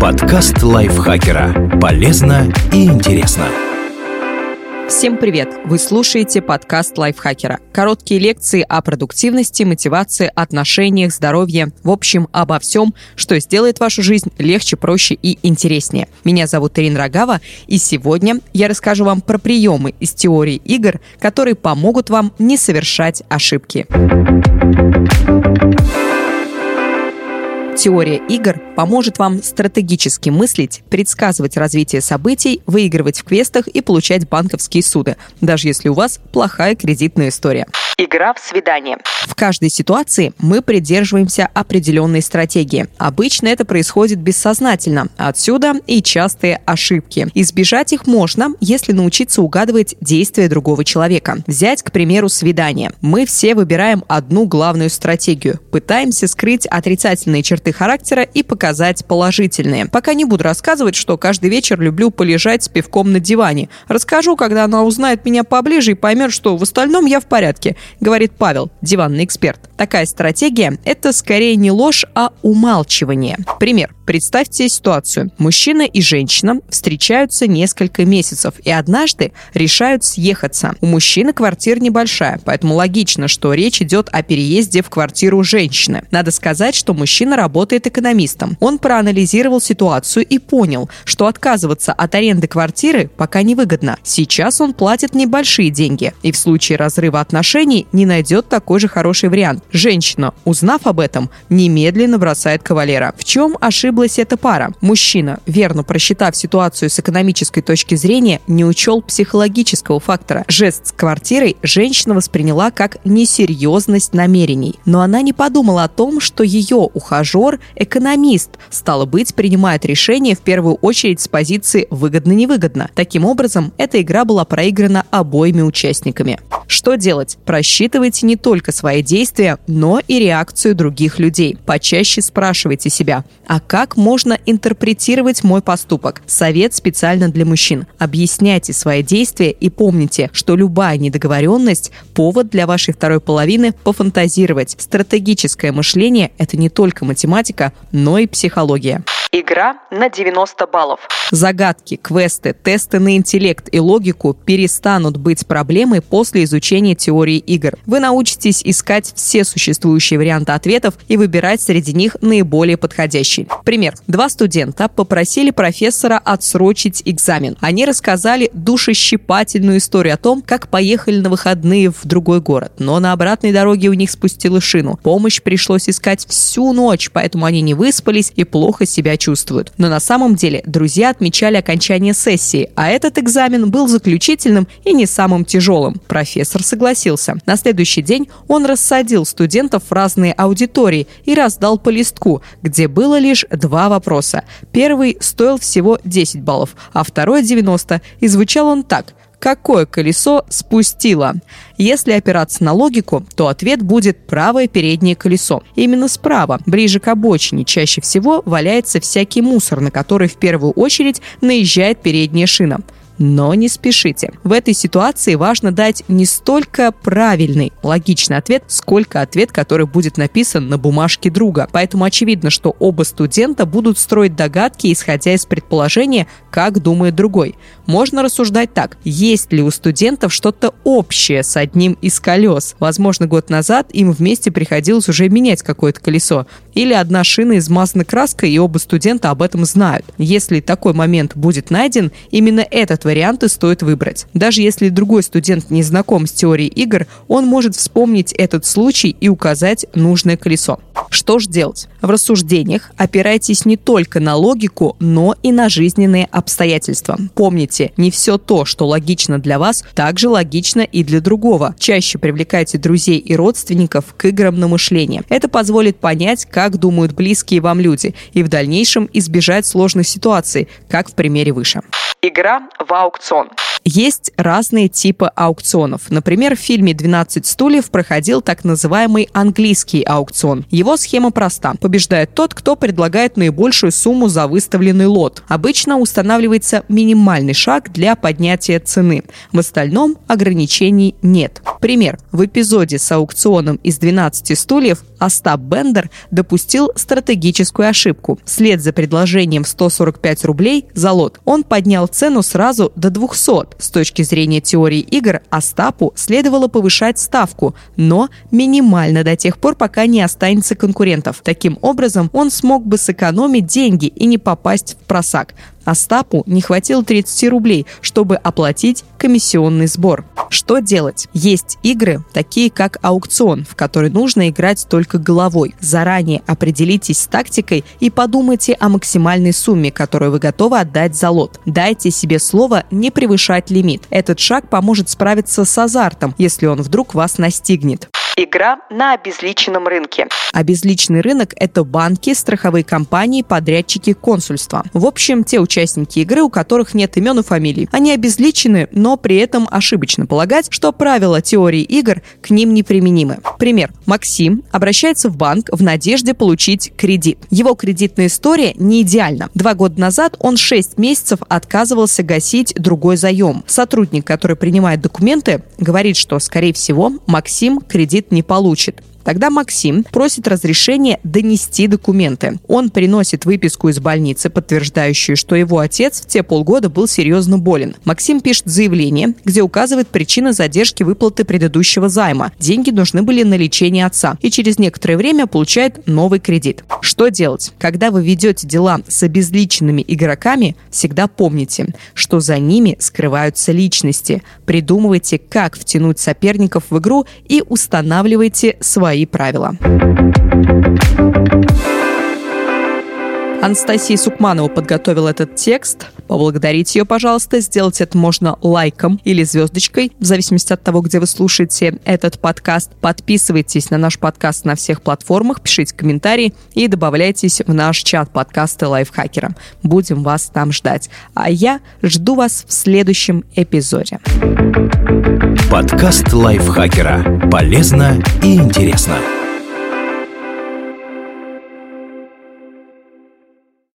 Подкаст лайфхакера. Полезно и интересно. Всем привет! Вы слушаете подкаст лайфхакера. Короткие лекции о продуктивности, мотивации, отношениях, здоровье. В общем, обо всем, что сделает вашу жизнь легче, проще и интереснее. Меня зовут Ирина Рогава, и сегодня я расскажу вам про приемы из теории игр, которые помогут вам не совершать ошибки. Теория игр поможет вам стратегически мыслить, предсказывать развитие событий, выигрывать в квестах и получать банковские суды, даже если у вас плохая кредитная история. Игра в свидание. В каждой ситуации мы придерживаемся определенной стратегии. Обычно это происходит бессознательно. Отсюда и частые ошибки. Избежать их можно, если научиться угадывать действия другого человека. Взять, к примеру, свидание. Мы все выбираем одну главную стратегию. Пытаемся скрыть отрицательные черты характера и показать положительные. Пока не буду рассказывать, что каждый вечер люблю полежать с пивком на диване. Расскажу, когда она узнает меня поближе и поймет, что в остальном я в порядке говорит Павел, диванный эксперт. Такая стратегия – это скорее не ложь, а умалчивание. Пример. Представьте ситуацию. Мужчина и женщина встречаются несколько месяцев и однажды решают съехаться. У мужчины квартира небольшая, поэтому логично, что речь идет о переезде в квартиру женщины. Надо сказать, что мужчина работает экономистом. Он проанализировал ситуацию и понял, что отказываться от аренды квартиры пока невыгодно. Сейчас он платит небольшие деньги и в случае разрыва отношений не найдет такой же хороший вариант. Женщина, узнав об этом, немедленно бросает кавалера. В чем ошиблась эта пара. Мужчина, верно просчитав ситуацию с экономической точки зрения, не учел психологического фактора. Жест с квартирой женщина восприняла как несерьезность намерений. Но она не подумала о том, что ее ухажер – экономист. Стало быть, принимает решение в первую очередь с позиции «выгодно-невыгодно». Таким образом, эта игра была проиграна обоими участниками. Что делать? Просчитывайте не только свои действия, но и реакцию других людей. Почаще спрашивайте себя, а как можно интерпретировать мой поступок? Совет специально для мужчин. Объясняйте свои действия и помните, что любая недоговоренность – повод для вашей второй половины пофантазировать. Стратегическое мышление – это не только математика, но и психология. Игра на 90 баллов. Загадки, квесты, тесты на интеллект и логику перестанут быть проблемой после изучения теории игр. Вы научитесь искать все существующие варианты ответов и выбирать среди них наиболее подходящий. Пример. Два студента попросили профессора отсрочить экзамен. Они рассказали душещипательную историю о том, как поехали на выходные в другой город, но на обратной дороге у них спустила шину. Помощь пришлось искать всю ночь, поэтому они не выспались и плохо себя чувствуют. Но на самом деле друзья отмечали окончание сессии, а этот экзамен был заключительным и не самым тяжелым. Профессор согласился. На следующий день он рассадил студентов в разные аудитории и раздал по листку, где было лишь два вопроса. Первый стоил всего 10 баллов, а второй 90, и звучал он так – какое колесо спустило. Если опираться на логику, то ответ будет правое переднее колесо. Именно справа, ближе к обочине, чаще всего валяется всякий мусор, на который в первую очередь наезжает передняя шина. Но не спешите. В этой ситуации важно дать не столько правильный, логичный ответ, сколько ответ, который будет написан на бумажке друга. Поэтому очевидно, что оба студента будут строить догадки, исходя из предположения, как думает другой. Можно рассуждать так. Есть ли у студентов что-то общее с одним из колес? Возможно, год назад им вместе приходилось уже менять какое-то колесо. Или одна шина измазана краской, и оба студента об этом знают. Если такой момент будет найден, именно этот варианты стоит выбрать. Даже если другой студент не знаком с теорией игр, он может вспомнить этот случай и указать нужное колесо. Что же делать? В рассуждениях опирайтесь не только на логику, но и на жизненные обстоятельства. Помните, не все то, что логично для вас, также логично и для другого. Чаще привлекайте друзей и родственников к играм на мышление. Это позволит понять, как думают близкие вам люди, и в дальнейшем избежать сложных ситуаций, как в примере выше. Игра в аукцион. Есть разные типы аукционов. Например, в фильме «12 стульев» проходил так называемый английский аукцион. Его схема проста. Побеждает тот, кто предлагает наибольшую сумму за выставленный лот. Обычно устанавливается минимальный шаг для поднятия цены. В остальном ограничений нет. Пример. В эпизоде с аукционом из 12 стульев Остап Бендер допустил стратегическую ошибку. Вслед за предложением в 145 рублей за лот он поднял цену сразу до 200. С точки зрения теории игр Остапу следовало повышать ставку, но минимально до тех пор, пока не останется конкурентов. Таким образом, он смог бы сэкономить деньги и не попасть в просак. Остапу не хватило 30 рублей, чтобы оплатить комиссионный сбор. Что делать? Есть игры, такие как аукцион, в который нужно играть только головой. Заранее определитесь с тактикой и подумайте о максимальной сумме, которую вы готовы отдать за лот. Дайте себе слово не превышать лимит. Этот шаг поможет справиться с азартом, если он вдруг вас настигнет. Игра на обезличенном рынке. Обезличенный рынок – это банки, страховые компании, подрядчики, консульства. В общем, те участники игры, у которых нет имен и фамилий. Они обезличены, но при этом ошибочно полагать, что правила теории игр к ним неприменимы. Пример. Максим обращается в банк в надежде получить кредит. Его кредитная история не идеальна. Два года назад он 6 месяцев отказывался гасить другой заем. Сотрудник, который принимает документы, говорит, что, скорее всего, Максим кредит не получит. Тогда Максим просит разрешения донести документы. Он приносит выписку из больницы, подтверждающую, что его отец в те полгода был серьезно болен. Максим пишет заявление, где указывает причины задержки выплаты предыдущего займа. Деньги нужны были на лечение отца. И через некоторое время получает новый кредит. Что делать? Когда вы ведете дела с обезличенными игроками, всегда помните, что за ними скрываются личности. Придумывайте, как втянуть соперников в игру и устанавливайте свои свои правила. Анастасия Сукманова подготовила этот текст. Поблагодарить ее, пожалуйста. Сделать это можно лайком или звездочкой, в зависимости от того, где вы слушаете этот подкаст. Подписывайтесь на наш подкаст на всех платформах, пишите комментарии и добавляйтесь в наш чат подкаста Лайфхакера. Будем вас там ждать. А я жду вас в следующем эпизоде. Подкаст Лайфхакера. Полезно и интересно.